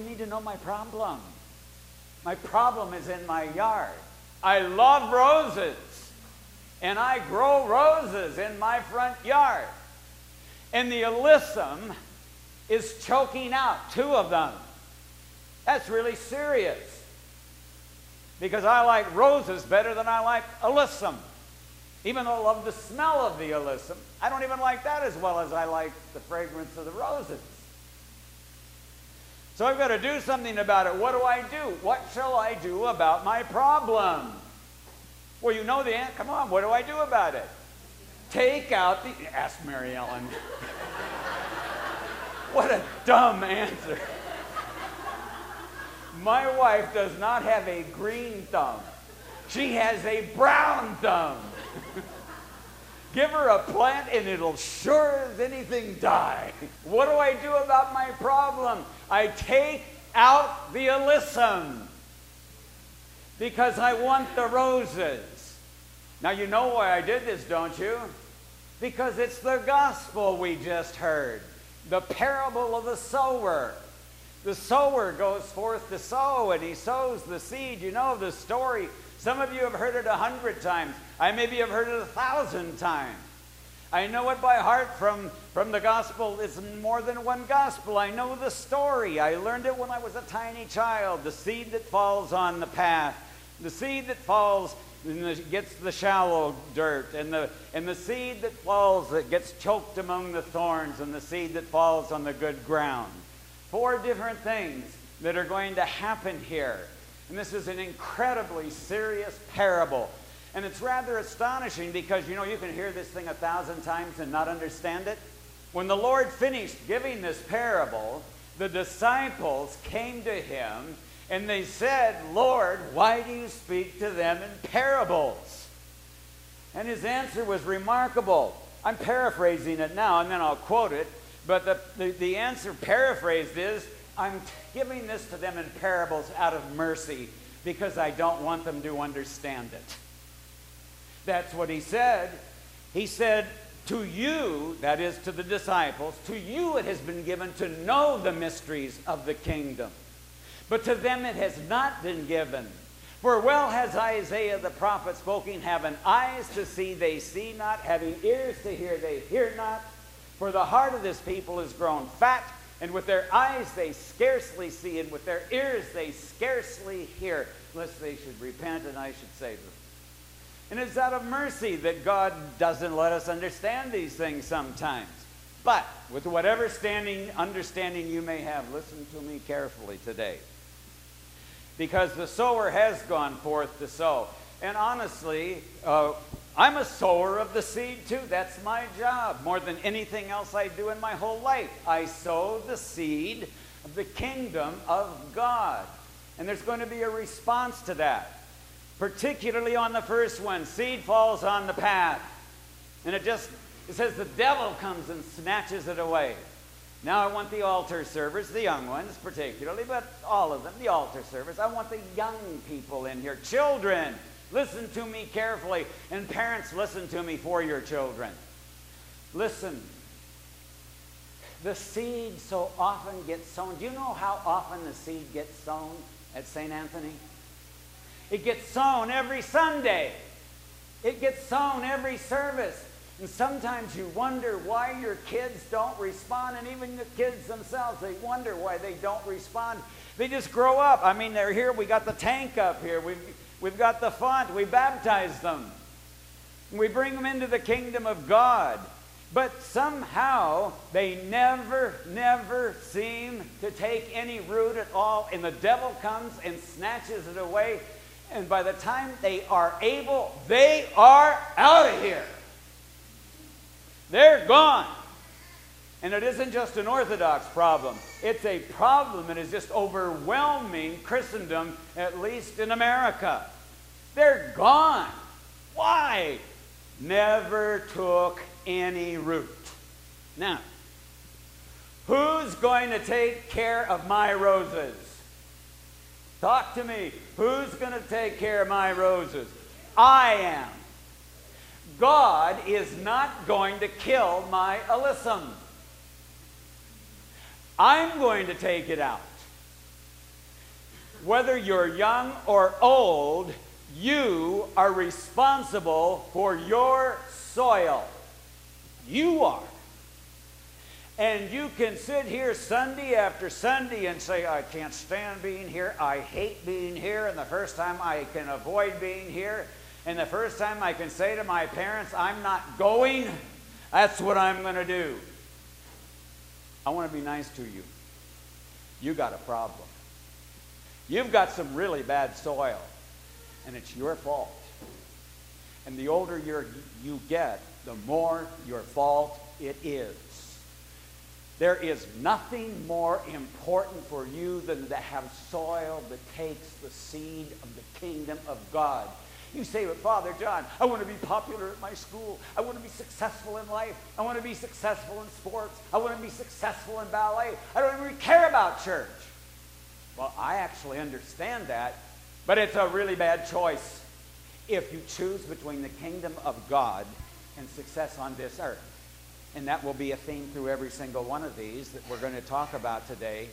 you need to know my problem? My problem is in my yard. I love roses, and I grow roses in my front yard. And the alyssum is choking out two of them. That's really serious. Because I like roses better than I like alyssum. Even though I love the smell of the alyssum, I don't even like that as well as I like the fragrance of the roses. So I've got to do something about it. What do I do? What shall I do about my problem? Well, you know the answer. Come on, what do I do about it? Take out the. Ask Mary Ellen. what a dumb answer. My wife does not have a green thumb, she has a brown thumb. Give her a plant and it'll sure as anything die. What do I do about my problem? I take out the alyssum because I want the roses. Now, you know why I did this, don't you? Because it's the gospel we just heard the parable of the sower. The sower goes forth to sow and he sows the seed. You know the story. Some of you have heard it a hundred times. I maybe have heard it a thousand times. I know it by heart from, from the gospel. It's more than one gospel. I know the story. I learned it when I was a tiny child. The seed that falls on the path, the seed that falls and gets the shallow dirt, and the, and the seed that falls that gets choked among the thorns, and the seed that falls on the good ground. Four different things that are going to happen here. And this is an incredibly serious parable. And it's rather astonishing because, you know, you can hear this thing a thousand times and not understand it. When the Lord finished giving this parable, the disciples came to him and they said, Lord, why do you speak to them in parables? And his answer was remarkable. I'm paraphrasing it now and then I'll quote it. But the, the, the answer paraphrased is, I'm giving this to them in parables out of mercy because I don't want them to understand it. That's what he said. He said, To you, that is to the disciples, to you it has been given to know the mysteries of the kingdom. But to them it has not been given. For well has Isaiah the prophet spoken, having eyes to see, they see not, having ears to hear, they hear not. For the heart of this people is grown fat, and with their eyes they scarcely see, and with their ears they scarcely hear, lest they should repent and I should save them. And it's out of mercy that God doesn't let us understand these things sometimes. But with whatever standing understanding you may have, listen to me carefully today. Because the sower has gone forth to sow. And honestly, uh, I'm a sower of the seed too. That's my job. More than anything else I do in my whole life, I sow the seed of the kingdom of God. And there's going to be a response to that particularly on the first one. Seed falls on the path. And it just, it says the devil comes and snatches it away. Now I want the altar servers, the young ones particularly, but all of them, the altar servers. I want the young people in here. Children, listen to me carefully. And parents, listen to me for your children. Listen. The seed so often gets sown. Do you know how often the seed gets sown at St. Anthony? It gets sown every Sunday. It gets sown every service. And sometimes you wonder why your kids don't respond, and even the kids themselves, they wonder why they don't respond. They just grow up. I mean, they're here. We got the tank up here. We've, we've got the font. We baptize them. We bring them into the kingdom of God. But somehow they never, never seem to take any root at all. And the devil comes and snatches it away and by the time they are able, they are out of here. They're gone. And it isn't just an Orthodox problem, it's a problem that is just overwhelming Christendom, at least in America. They're gone. Why? Never took any root. Now, who's going to take care of my roses? Talk to me. Who's going to take care of my roses? I am. God is not going to kill my alyssum. I'm going to take it out. Whether you're young or old, you are responsible for your soil. You are. And you can sit here Sunday after Sunday and say, I can't stand being here. I hate being here. And the first time I can avoid being here, and the first time I can say to my parents, I'm not going, that's what I'm going to do. I want to be nice to you. You got a problem. You've got some really bad soil, and it's your fault. And the older you get, the more your fault it is. There is nothing more important for you than to have soil that takes the seed of the kingdom of God. You say, but Father John, I want to be popular at my school. I want to be successful in life. I want to be successful in sports. I want to be successful in ballet. I don't even care about church. Well, I actually understand that, but it's a really bad choice if you choose between the kingdom of God and success on this earth and that will be a theme through every single one of these that we're going to talk about today.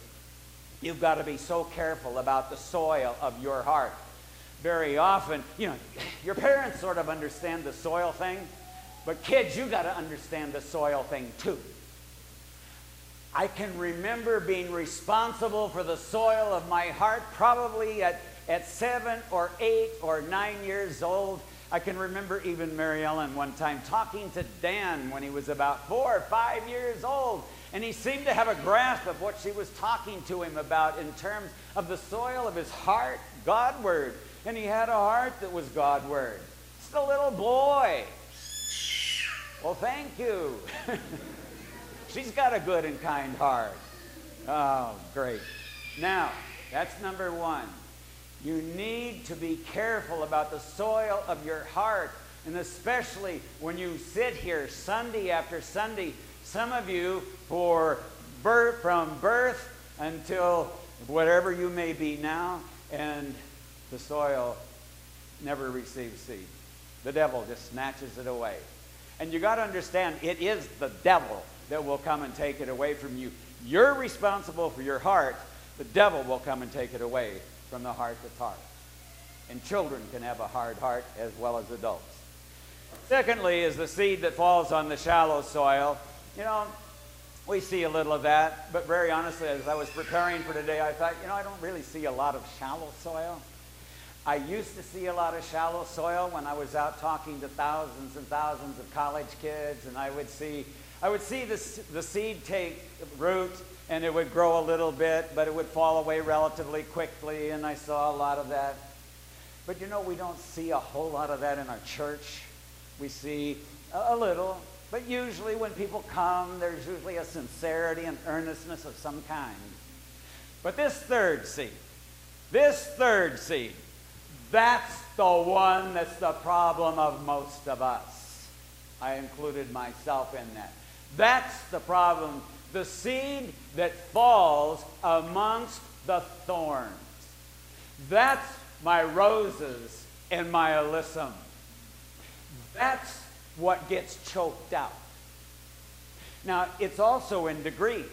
You've got to be so careful about the soil of your heart. Very often, you know, your parents sort of understand the soil thing, but kids, you've got to understand the soil thing too. I can remember being responsible for the soil of my heart probably at, at seven or eight or nine years old I can remember even Mary Ellen one time talking to Dan when he was about four or five years old. And he seemed to have a grasp of what she was talking to him about in terms of the soil of his heart, Godward. And he had a heart that was Godward. Just a little boy. Well, thank you. She's got a good and kind heart. Oh, great. Now, that's number one. You need to be careful about the soil of your heart, and especially when you sit here Sunday after Sunday. Some of you, for birth, from birth until whatever you may be now, and the soil never receives seed. The devil just snatches it away. And you got to understand, it is the devil that will come and take it away from you. You're responsible for your heart. The devil will come and take it away from the heart that's hard. And children can have a hard heart as well as adults. Secondly, is the seed that falls on the shallow soil. You know, we see a little of that, but very honestly, as I was preparing for today, I thought, you know, I don't really see a lot of shallow soil. I used to see a lot of shallow soil when I was out talking to thousands and thousands of college kids, and I would see, I would see this, the seed take root and it would grow a little bit, but it would fall away relatively quickly, and I saw a lot of that. But you know, we don't see a whole lot of that in our church. We see a little, but usually when people come, there's usually a sincerity and earnestness of some kind. But this third seed, this third seed, that's the one that's the problem of most of us. I included myself in that. That's the problem the seed that falls amongst the thorns. That's my roses and my alyssum. That's what gets choked out. Now, it's also in degrees.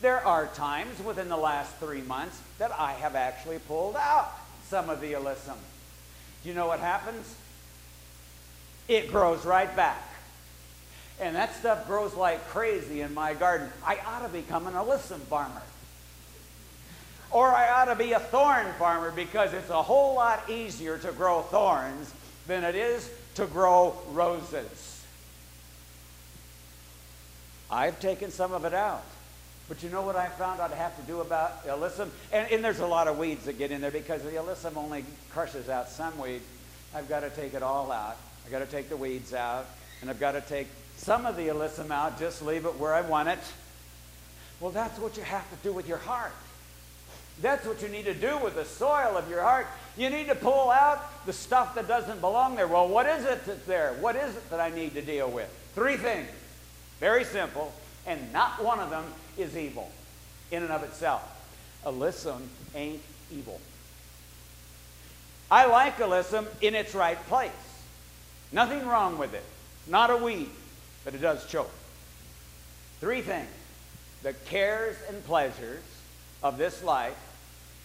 There are times within the last three months that I have actually pulled out some of the alyssum. Do you know what happens? It grows right back and that stuff grows like crazy in my garden. I ought to become an alyssum farmer. Or I ought to be a thorn farmer because it's a whole lot easier to grow thorns than it is to grow roses. I've taken some of it out. But you know what I found I'd have to do about alyssum? And, and there's a lot of weeds that get in there because the alyssum only crushes out some weeds. I've got to take it all out. I've got to take the weeds out. And I've got to take some of the alyssum out, just leave it where I want it. Well, that's what you have to do with your heart. That's what you need to do with the soil of your heart. You need to pull out the stuff that doesn't belong there. Well, what is it that's there? What is it that I need to deal with? Three things. Very simple, and not one of them is evil in and of itself. Alyssum ain't evil. I like alyssum in its right place. Nothing wrong with it. Not a weed but it does choke. Three things the cares and pleasures of this life,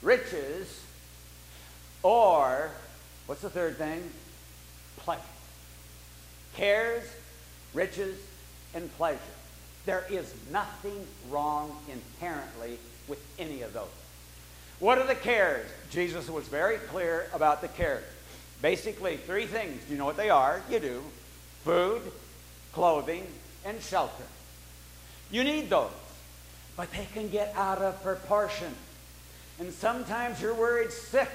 riches Or, what's the third thing? Pleasure. Cares, riches, and pleasure. There is nothing wrong inherently with any of those. What are the cares? Jesus was very clear about the cares. Basically, three things. Do you know what they are? You do. Food, clothing, and shelter. You need those, but they can get out of proportion. And sometimes you're worried sick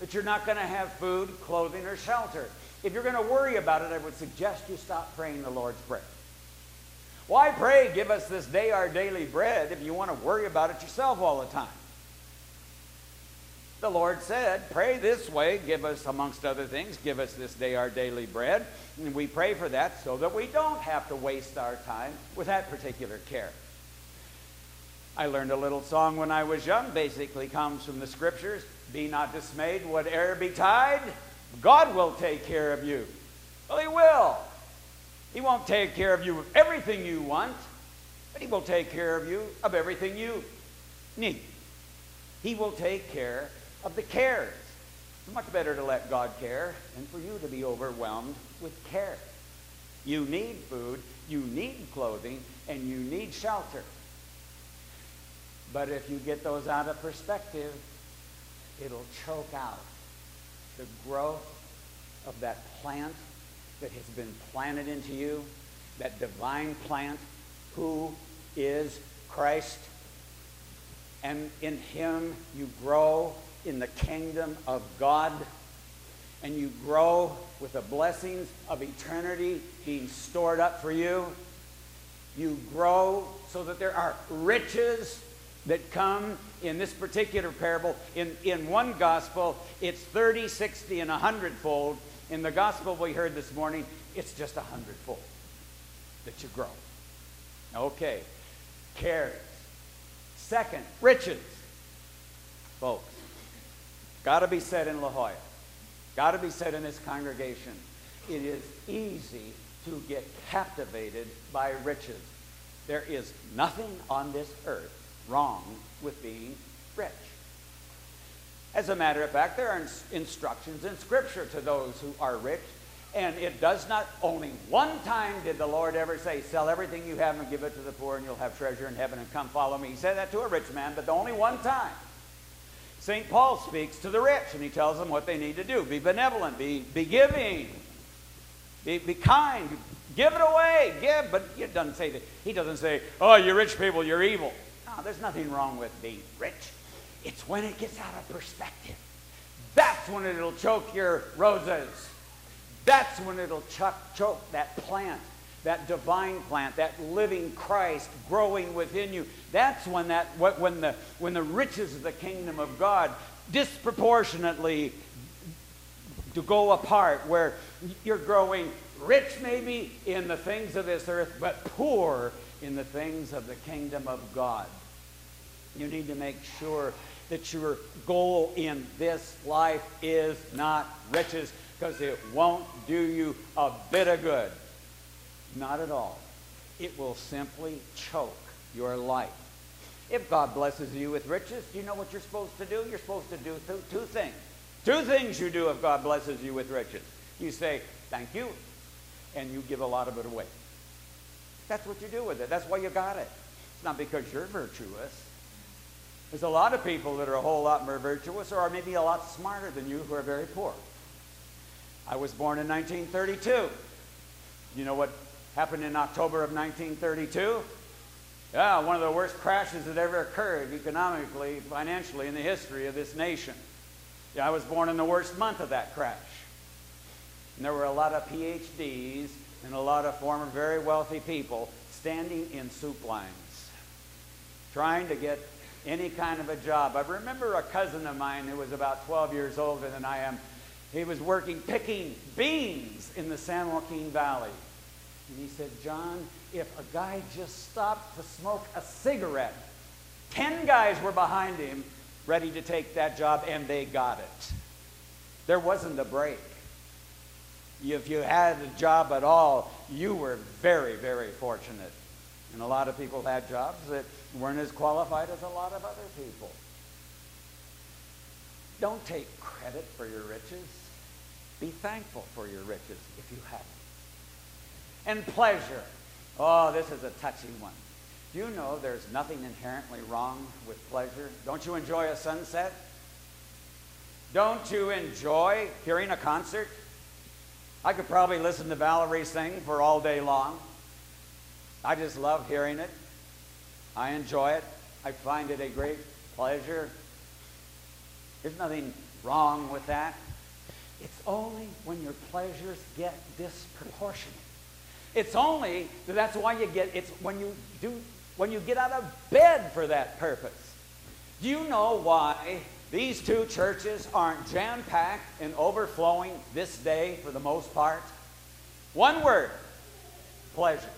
that you're not going to have food, clothing, or shelter. If you're going to worry about it, I would suggest you stop praying the Lord's Prayer. Why pray, give us this day our daily bread, if you want to worry about it yourself all the time? The Lord said, Pray this way, give us, amongst other things, give us this day our daily bread. And we pray for that so that we don't have to waste our time with that particular care. I learned a little song when I was young, basically comes from the scriptures Be not dismayed, whate'er betide, God will take care of you. Well, He will. He won't take care of you of everything you want, but He will take care of you of everything you need. He will take care of the cares. It's much better to let God care than for you to be overwhelmed with care. You need food, you need clothing, and you need shelter. But if you get those out of perspective, it'll choke out the growth of that plant that has been planted into you, that divine plant who is Christ. And in him you grow in the kingdom of God and you grow with the blessings of eternity being stored up for you. You grow so that there are riches that come in this particular parable. In, in one gospel, it's 30, 60, and 100 fold. In the gospel we heard this morning, it's just a hundredfold that you grow. Okay. Cares. Second, riches. Folks, got to be said in La Jolla. Got to be said in this congregation. It is easy to get captivated by riches. There is nothing on this earth wrong with being rich. As a matter of fact, there are instructions in Scripture to those who are rich. And it does not, only one time did the Lord ever say, Sell everything you have and give it to the poor, and you'll have treasure in heaven, and come follow me. He said that to a rich man, but the only one time. St. Paul speaks to the rich, and he tells them what they need to do be benevolent, be, be giving, be, be kind, give it away, give. But he doesn't say that. He doesn't say, Oh, you rich people, you're evil. No, there's nothing wrong with being rich. It's when it gets out of perspective. That's when it'll choke your roses. That's when it'll choke, choke that plant, that divine plant, that living Christ growing within you. That's when that when the when the riches of the kingdom of God disproportionately to go apart, where you're growing rich maybe in the things of this earth, but poor in the things of the kingdom of God. You need to make sure that your goal in this life is not riches because it won't do you a bit of good. Not at all. It will simply choke your life. If God blesses you with riches, do you know what you're supposed to do? You're supposed to do th- two things. Two things you do if God blesses you with riches. You say, thank you, and you give a lot of it away. That's what you do with it. That's why you got it. It's not because you're virtuous. There's a lot of people that are a whole lot more virtuous or maybe a lot smarter than you who are very poor. I was born in 1932. You know what happened in October of 1932? Yeah, one of the worst crashes that ever occurred economically, financially in the history of this nation. Yeah, I was born in the worst month of that crash. And there were a lot of PhDs and a lot of former very wealthy people standing in soup lines, trying to get any kind of a job. I remember a cousin of mine who was about 12 years older than I am. He was working picking beans in the San Joaquin Valley. And he said, John, if a guy just stopped to smoke a cigarette, 10 guys were behind him ready to take that job, and they got it. There wasn't a break. If you had a job at all, you were very, very fortunate. And a lot of people had jobs that weren't as qualified as a lot of other people. Don't take credit for your riches. Be thankful for your riches if you have. And pleasure. Oh, this is a touchy one. Do you know there's nothing inherently wrong with pleasure? Don't you enjoy a sunset? Don't you enjoy hearing a concert? I could probably listen to Valerie sing for all day long. I just love hearing it. I enjoy it. I find it a great pleasure. There's nothing wrong with that. It's only when your pleasures get disproportionate. It's only that's why you get it's when you do when you get out of bed for that purpose. Do you know why these two churches aren't jam-packed and overflowing this day for the most part? One word, pleasures.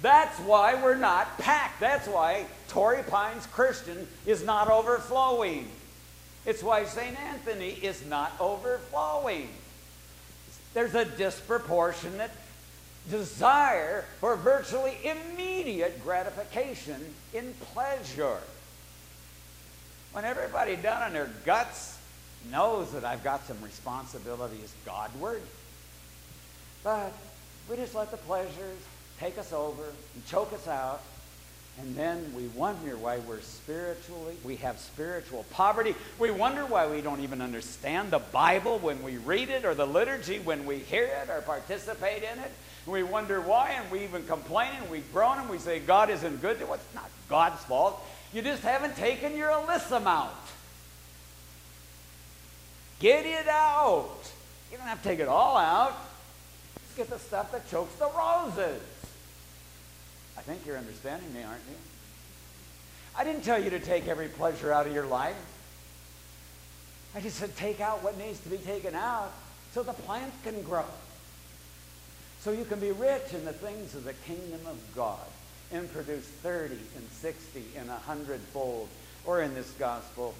That's why we're not packed. That's why Torrey Pines Christian is not overflowing. It's why St. Anthony is not overflowing. There's a disproportionate desire for virtually immediate gratification in pleasure. When everybody down in their guts knows that I've got some responsibilities Godward, but we just let the pleasures take us over and choke us out and then we wonder why we're spiritually, we have spiritual poverty. We wonder why we don't even understand the Bible when we read it or the liturgy when we hear it or participate in it. We wonder why, and we even complain and we groan and we say God isn't good. It's not God's fault. You just haven't taken your alyssum out. Get it out. You don't have to take it all out. Just get the stuff that chokes the roses. I think you're understanding me, aren't you? I didn't tell you to take every pleasure out of your life. I just said take out what needs to be taken out so the plant can grow. So you can be rich in the things of the kingdom of God and produce 30 and 60 and 100 fold, or in this gospel,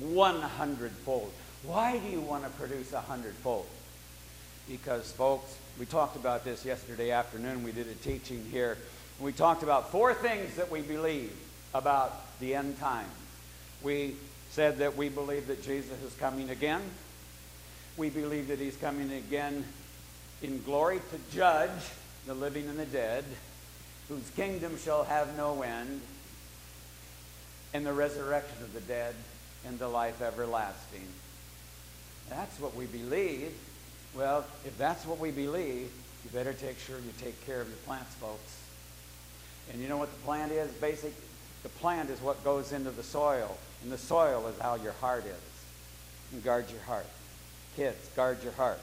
100 fold. Why do you want to produce 100 fold? Because, folks, we talked about this yesterday afternoon. We did a teaching here we talked about four things that we believe about the end times. We said that we believe that Jesus is coming again. We believe that he's coming again in glory to judge the living and the dead, whose kingdom shall have no end, and the resurrection of the dead and the life everlasting. That's what we believe. Well, if that's what we believe, you better take sure you take care of your plants, folks. And you know what the plant is? Basic, the plant is what goes into the soil, and the soil is how your heart is. And guard your heart. Kids, guard your hearts.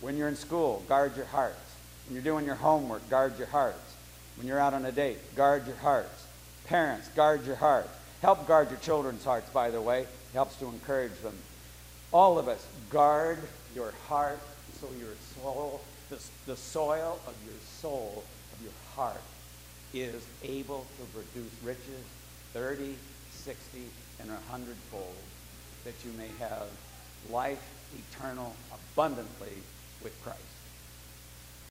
When you're in school, guard your hearts. When you're doing your homework, guard your hearts. When you're out on a date, guard your hearts. Parents, guard your hearts. Help guard your children's hearts, by the way. It helps to encourage them. All of us, guard your heart so your soul, the, the soil of your soul, of your heart, is able to produce riches 30, 60, and 100 fold, that you may have life eternal abundantly with Christ.